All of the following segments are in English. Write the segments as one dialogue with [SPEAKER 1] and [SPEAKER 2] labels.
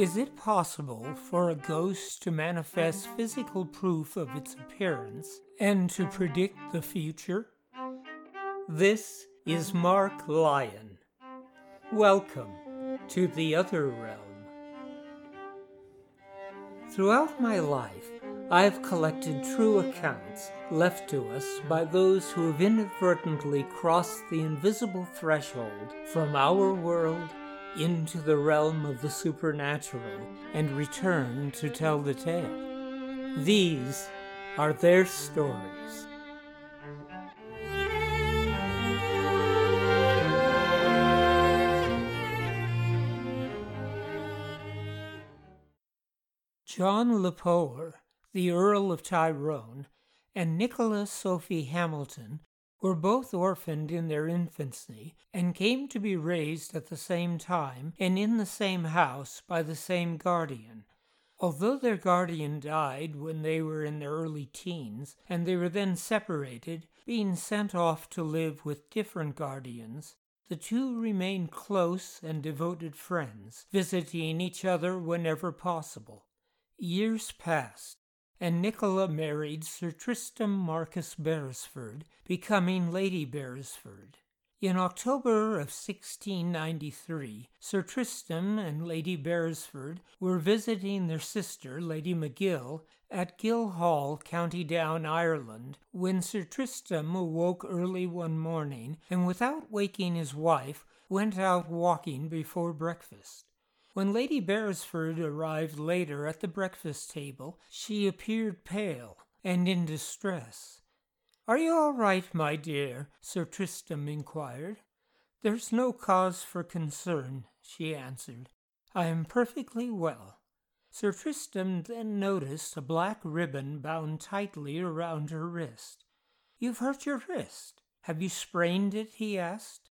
[SPEAKER 1] Is it possible for a ghost to manifest physical proof of its appearance and to predict the future? This is Mark Lyon. Welcome to the other realm. Throughout my life, I have collected true accounts left to us by those who have inadvertently crossed the invisible threshold from our world into the realm of the supernatural and return to tell the tale. These are their stories. John Le Poer, the Earl of Tyrone, and Nicholas Sophie Hamilton were both orphaned in their infancy and came to be raised at the same time and in the same house by the same guardian. Although their guardian died when they were in their early teens, and they were then separated, being sent off to live with different guardians, the two remained close and devoted friends, visiting each other whenever possible. Years passed, and Nicola married Sir Tristram Marcus Beresford, becoming Lady Beresford. In October of 1693, Sir Tristram and Lady Beresford were visiting their sister, Lady Magill, at Gill Hall, County Down, Ireland, when Sir Tristram awoke early one morning and, without waking his wife, went out walking before breakfast. When Lady Beresford arrived later at the breakfast table, she appeared pale and in distress. Are you all right, my dear? Sir Tristram inquired. There's no cause for concern, she answered. I am perfectly well. Sir Tristram then noticed a black ribbon bound tightly around her wrist. You've hurt your wrist. Have you sprained it? he asked.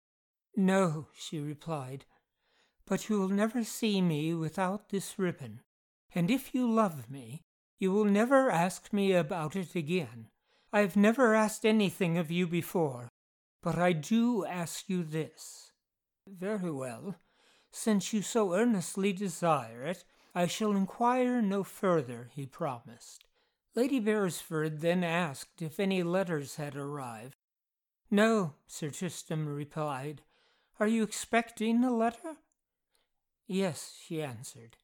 [SPEAKER 1] No, she replied. But you will never see me without this ribbon, and if you love me, you will never ask me about it again. I have never asked anything of you before, but I do ask you this. Very well. Since you so earnestly desire it, I shall inquire no further, he promised. Lady Beresford then asked if any letters had arrived. No, Sir Tristram replied. Are you expecting a letter? Yes, she answered.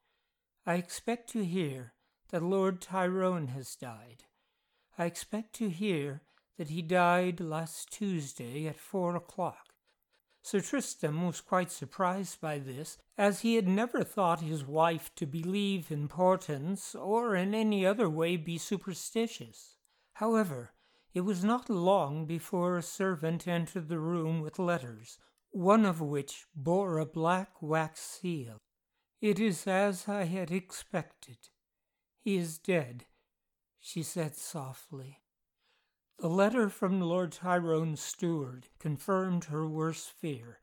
[SPEAKER 1] I expect to hear that Lord Tyrone has died. I expect to hear that he died last Tuesday at four o'clock. Sir Tristram was quite surprised by this, as he had never thought his wife to believe in portents or in any other way be superstitious. However, it was not long before a servant entered the room with letters, one of which bore a black wax seal. It is as I had expected. He is dead, she said softly. The letter from Lord Tyrone's steward confirmed her worst fear.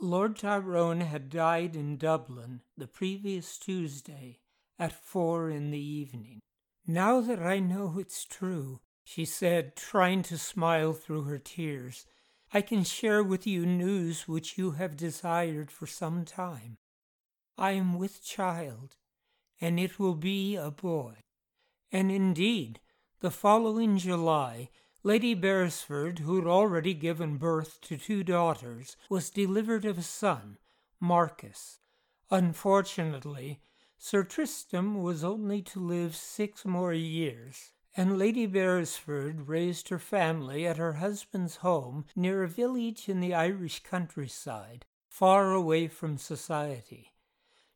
[SPEAKER 1] Lord Tyrone had died in Dublin the previous Tuesday at four in the evening. Now that I know it's true, she said, trying to smile through her tears, I can share with you news which you have desired for some time. I am with child, and it will be a boy. And indeed, the following July, Lady Beresford, who had already given birth to two daughters, was delivered of a son, Marcus. Unfortunately, Sir Tristram was only to live six more years, and Lady Beresford raised her family at her husband's home near a village in the Irish countryside, far away from society.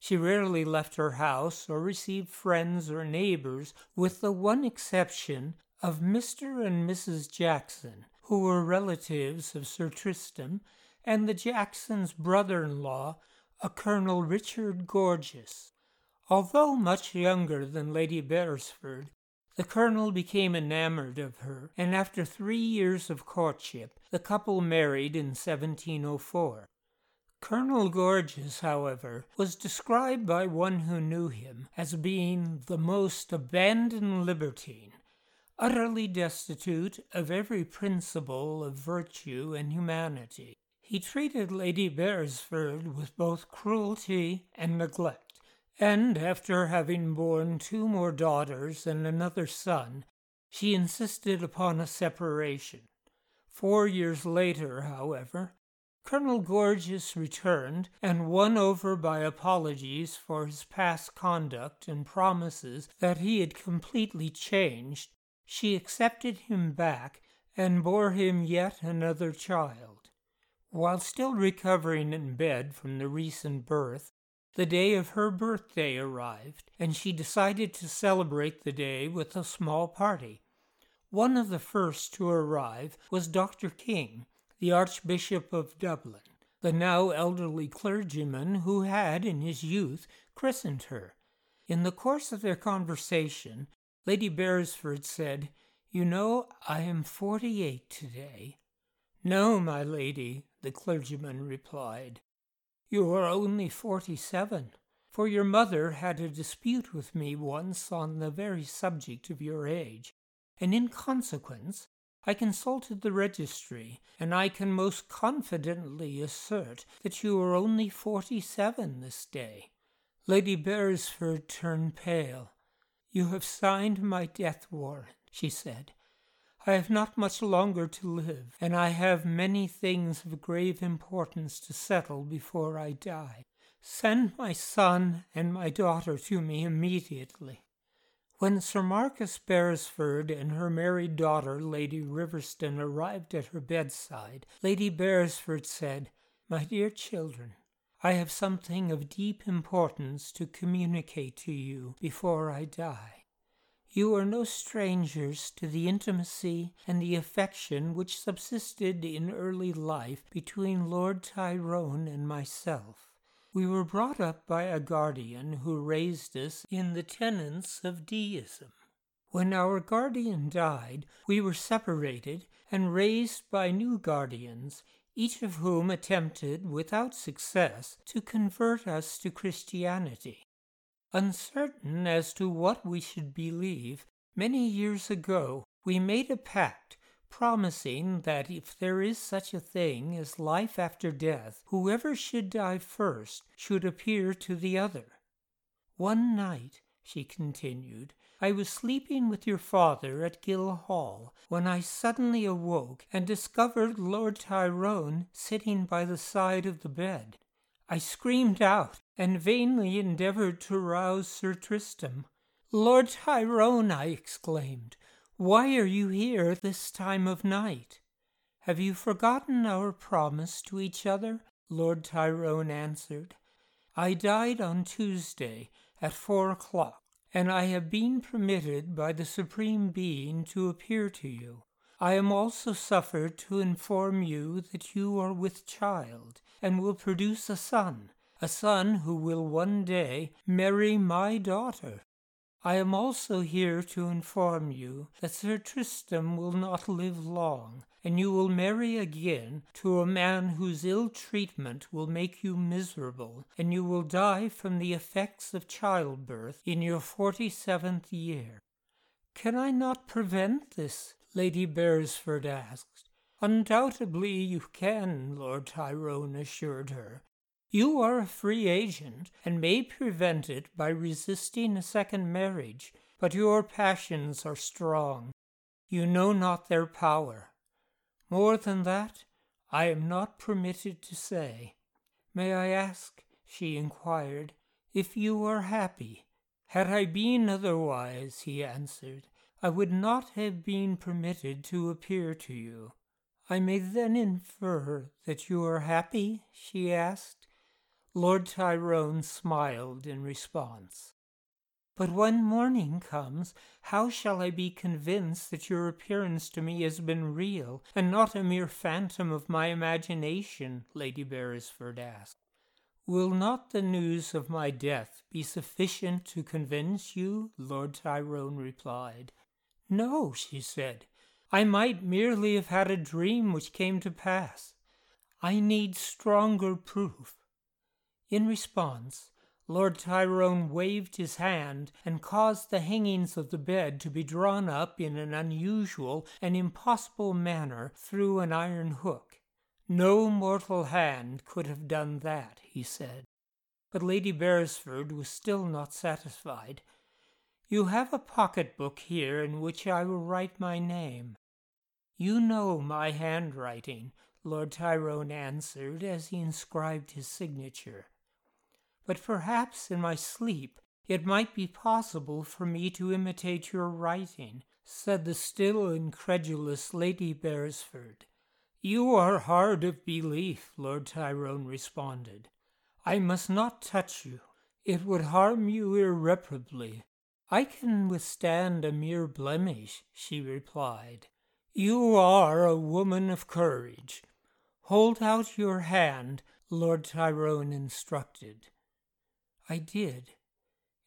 [SPEAKER 1] She rarely left her house or received friends or neighbors, with the one exception of Mr. and Mrs. Jackson, who were relatives of Sir Tristram, and the Jacksons' brother in law, a Colonel Richard Gorges. Although much younger than Lady Beresford, the colonel became enamored of her, and after three years of courtship, the couple married in 1704. Colonel Gorges, however, was described by one who knew him as being the most abandoned libertine, utterly destitute of every principle of virtue and humanity. He treated Lady Beresford with both cruelty and neglect, and after having borne two more daughters and another son, she insisted upon a separation. Four years later, however, Colonel Gorges returned, and won over by apologies for his past conduct and promises that he had completely changed, she accepted him back and bore him yet another child. While still recovering in bed from the recent birth, the day of her birthday arrived, and she decided to celebrate the day with a small party. One of the first to arrive was Dr. King, the Archbishop of Dublin, the now elderly clergyman who had, in his youth, christened her. In the course of their conversation, Lady Beresford said, you know, I am forty eight today. No, my lady, the clergyman replied. You are only forty seven, for your mother had a dispute with me once on the very subject of your age, and in consequence I consulted the registry, and I can most confidently assert that you are only forty seven this day. Lady Beresford turned pale. You have signed my death warrant she said. I have not much longer to live, and I have many things of grave importance to settle before I die. Send my son and my daughter to me immediately. When Sir Marcus Beresford and her married daughter, Lady Riverston, arrived at her bedside, Lady Beresford said, My dear children, I have something of deep importance to communicate to you before I die. You are no strangers to the intimacy and the affection which subsisted in early life between Lord Tyrone and myself. We were brought up by a guardian who raised us in the tenets of deism. When our guardian died, we were separated and raised by new guardians, each of whom attempted, without success, to convert us to Christianity. Uncertain as to what we should believe, many years ago we made a pact promising that if there is such a thing as life after death, whoever should die first should appear to the other. One night, she continued, I was sleeping with your father at Gill Hall when I suddenly awoke and discovered Lord Tyrone sitting by the side of the bed. I screamed out and vainly endeavored to rouse Sir Tristram. Lord Tyrone, I exclaimed, why are you here this time of night? Have you forgotten our promise to each other? Lord Tyrone answered. I died on Tuesday at four o'clock, and I have been permitted by the Supreme Being to appear to you. I am also suffered to inform you that you are with child, and will produce a son, a son who will one day marry my daughter. I am also here to inform you that Sir Tristram will not live long, and you will marry again to a man whose ill treatment will make you miserable, and you will die from the effects of childbirth in your forty seventh year. Can I not prevent this? Lady Beresford asked. Undoubtedly you can, Lord Tyrone assured her. You are a free agent, and may prevent it by resisting a second marriage, but your passions are strong. You know not their power. More than that, I am not permitted to say. May I ask, she inquired, if you are happy? Had I been otherwise, he answered, I would not have been permitted to appear to you. I may then infer that you are happy? she asked. Lord Tyrone smiled in response. But when morning comes, how shall I be convinced that your appearance to me has been real, and not a mere phantom of my imagination? Lady Beresford asked. Will not the news of my death be sufficient to convince you? Lord Tyrone replied. No, she said. I might merely have had a dream which came to pass. I need stronger proof. In response, Lord Tyrone waved his hand and caused the hangings of the bed to be drawn up in an unusual and impossible manner through an iron hook. No mortal hand could have done that, he said. but Lady Beresford was still not satisfied. You have a pocket-book here in which I will write my name. You know my handwriting, Lord Tyrone answered as he inscribed his signature. But perhaps in my sleep it might be possible for me to imitate your writing, said the still incredulous Lady Beresford. You are hard of belief, Lord Tyrone responded. I must not touch you. It would harm you irreparably. I can withstand a mere blemish, she replied. You are a woman of courage. Hold out your hand, Lord Tyrone instructed. I did,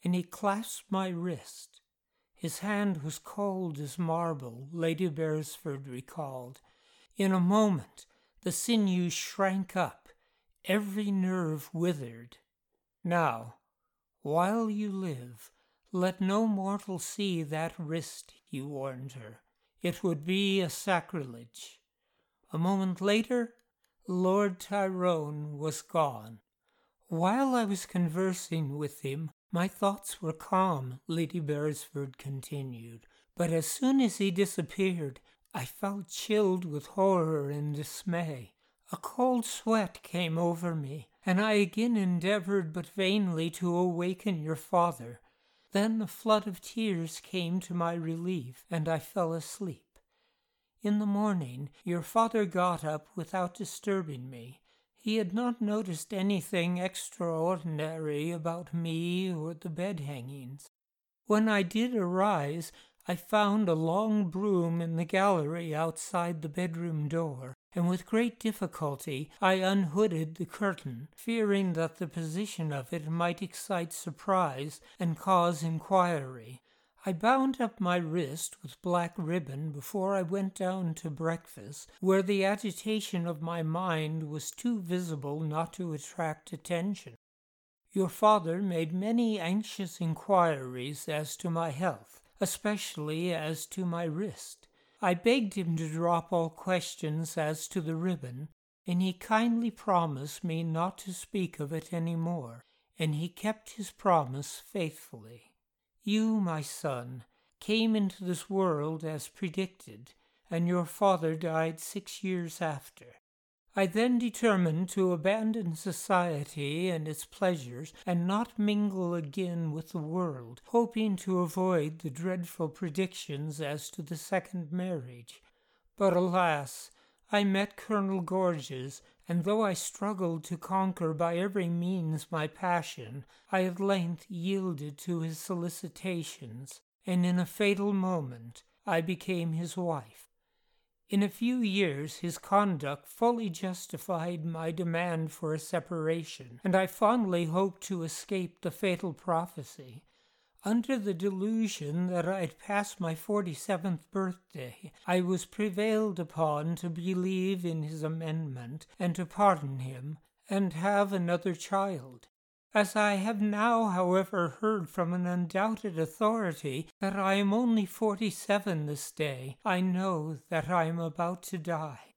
[SPEAKER 1] and he clasped my wrist. His hand was cold as marble, Lady Beresford recalled. In a moment, the sinews shrank up, every nerve withered. Now, while you live, let no mortal see that wrist, he warned her. It would be a sacrilege. A moment later, Lord Tyrone was gone. While I was conversing with him, my thoughts were calm, Lady Beresford continued. But as soon as he disappeared, I felt chilled with horror and dismay. A cold sweat came over me, and I again endeavored but vainly to awaken your father. Then a flood of tears came to my relief, and I fell asleep. In the morning, your father got up without disturbing me. He had not noticed anything extraordinary about me or the bed hangings. When I did arise, I found a long broom in the gallery outside the bedroom door, and with great difficulty I unhooded the curtain, fearing that the position of it might excite surprise and cause inquiry. I bound up my wrist with black ribbon before I went down to breakfast, where the agitation of my mind was too visible not to attract attention. Your father made many anxious inquiries as to my health especially as to my wrist. I begged him to drop all questions as to the ribbon, and he kindly promised me not to speak of it any more, and he kept his promise faithfully. You, my son, came into this world as predicted, and your father died six years after. I then determined to abandon society and its pleasures and not mingle again with the world, hoping to avoid the dreadful predictions as to the second marriage. But alas, I met Colonel Gorges, and though I struggled to conquer by every means my passion, I at length yielded to his solicitations, and in a fatal moment I became his wife. In a few years, his conduct fully justified my demand for a separation, and I fondly hoped to escape the fatal prophecy. Under the delusion that I had passed my forty seventh birthday, I was prevailed upon to believe in his amendment and to pardon him, and have another child. As I have now, however, heard from an undoubted authority that I am only forty seven this day, I know that I am about to die.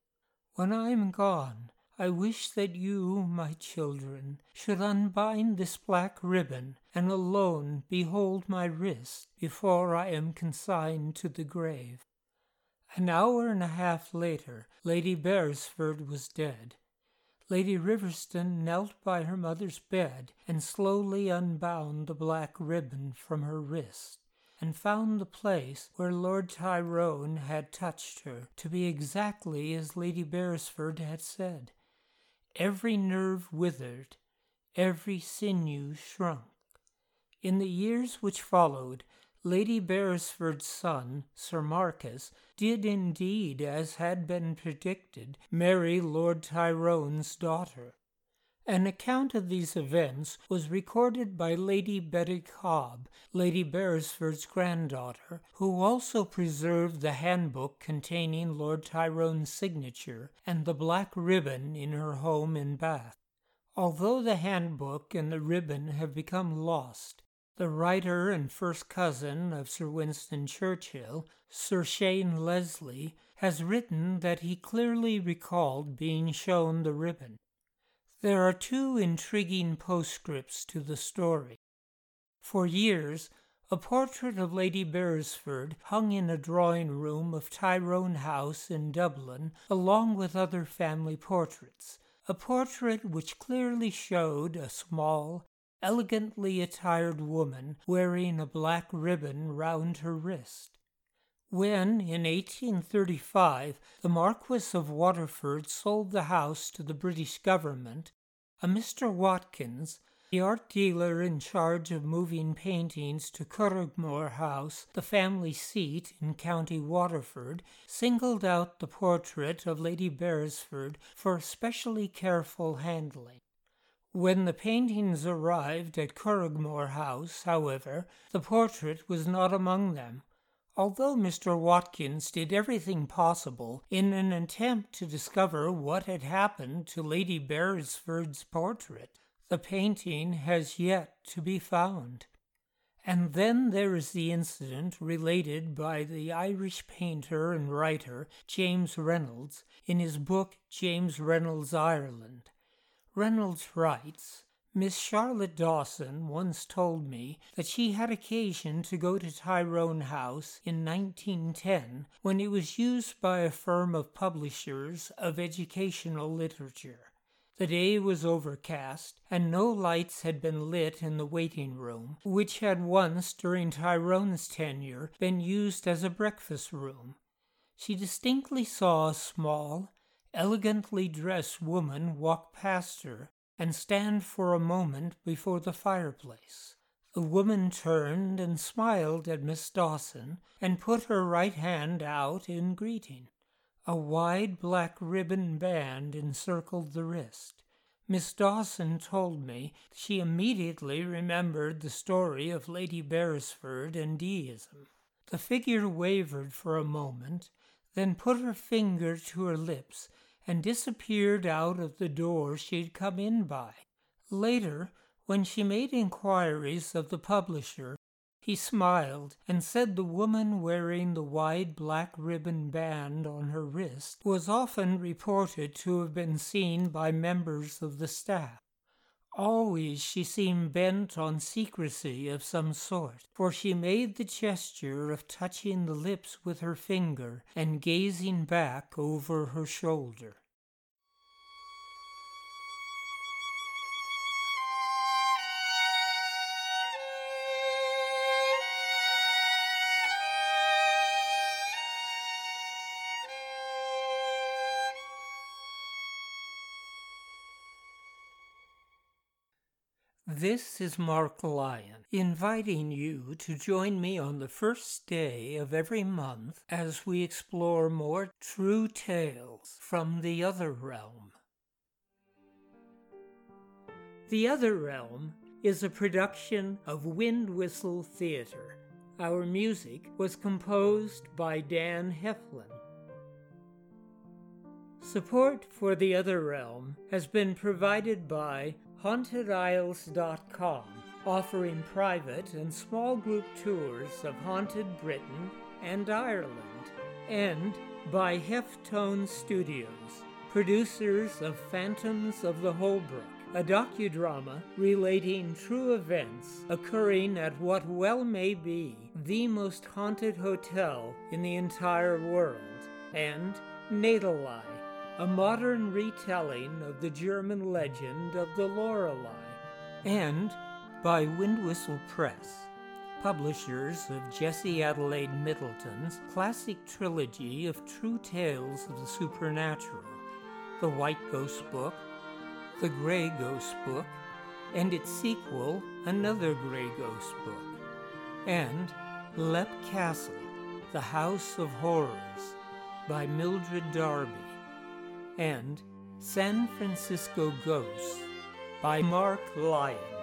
[SPEAKER 1] When I am gone, I wish that you, my children, should unbind this black ribbon and alone behold my wrist before I am consigned to the grave. An hour and a half later, Lady Beresford was dead, Lady Riverston knelt by her mother's bed and slowly unbound the black ribbon from her wrist, and found the place where Lord Tyrone had touched her to be exactly as Lady Beresford had said. Every nerve withered, every sinew shrunk. In the years which followed, Lady Beresford's son, Sir Marcus, did indeed, as had been predicted, marry Lord Tyrone's daughter. An account of these events was recorded by Lady Betty Cobb, Lady Beresford's granddaughter, who also preserved the handbook containing Lord Tyrone's signature and the black ribbon in her home in Bath. Although the handbook and the ribbon have become lost, the writer and first cousin of Sir Winston Churchill, Sir Shane Leslie, has written that he clearly recalled being shown the ribbon. There are two intriguing postscripts to the story. For years, a portrait of Lady Beresford hung in a drawing room of Tyrone House in Dublin, along with other family portraits, a portrait which clearly showed a small, elegantly attired woman wearing a black ribbon round her wrist. When, in 1835, the Marquis of Waterford sold the house to the British government, a Mr. Watkins, the art dealer in charge of moving paintings to Curraghmore House, the family seat in County Waterford, singled out the portrait of Lady Beresford for especially careful handling. When the paintings arrived at Curraghmore House, however, the portrait was not among them. Although Mr. Watkins did everything possible in an attempt to discover what had happened to Lady Beresford's portrait, the painting has yet to be found. And then there is the incident related by the Irish painter and writer James Reynolds in his book James Reynolds Ireland. Reynolds writes Miss Charlotte Dawson once told me that she had occasion to go to Tyrone House in 1910 when it was used by a firm of publishers of educational literature. The day was overcast, and no lights had been lit in the waiting room, which had once, during Tyrone's tenure, been used as a breakfast room. She distinctly saw a small, elegantly dressed woman walk past her and stand for a moment before the fireplace. The woman turned and smiled at Miss Dawson and put her right hand out in greeting. A wide black ribbon band encircled the wrist. Miss Dawson told me she immediately remembered the story of Lady Beresford and deism. The figure wavered for a moment, then put her finger to her lips and disappeared out of the door she had come in by. Later, when she made inquiries of the publisher, he smiled and said the woman wearing the wide black ribbon band on her wrist was often reported to have been seen by members of the staff. Always she seemed bent on secrecy of some sort, for she made the gesture of touching the lips with her finger and gazing back over her shoulder. This is Mark Lyon, inviting you to join me on the first day of every month as we explore more true tales from the other realm. The Other Realm is a production of Wind Whistle Theater. Our music was composed by Dan Heflin. Support for The Other Realm has been provided by HauntedIsles.com, offering private and small group tours of haunted Britain and Ireland, and by Heftone Studios, producers of Phantoms of the Holbrook, a docudrama relating true events occurring at what well may be the most haunted hotel in the entire world, and Nadelei a modern retelling of the German legend of the Lorelei, and by Windwhistle Press, publishers of Jessie Adelaide Middleton's classic trilogy of true tales of the supernatural The White Ghost Book, The Grey Ghost Book, and its sequel, Another Grey Ghost Book, and Leap Castle, The House of Horrors by Mildred Darby and San Francisco Ghosts by Mark Lyon.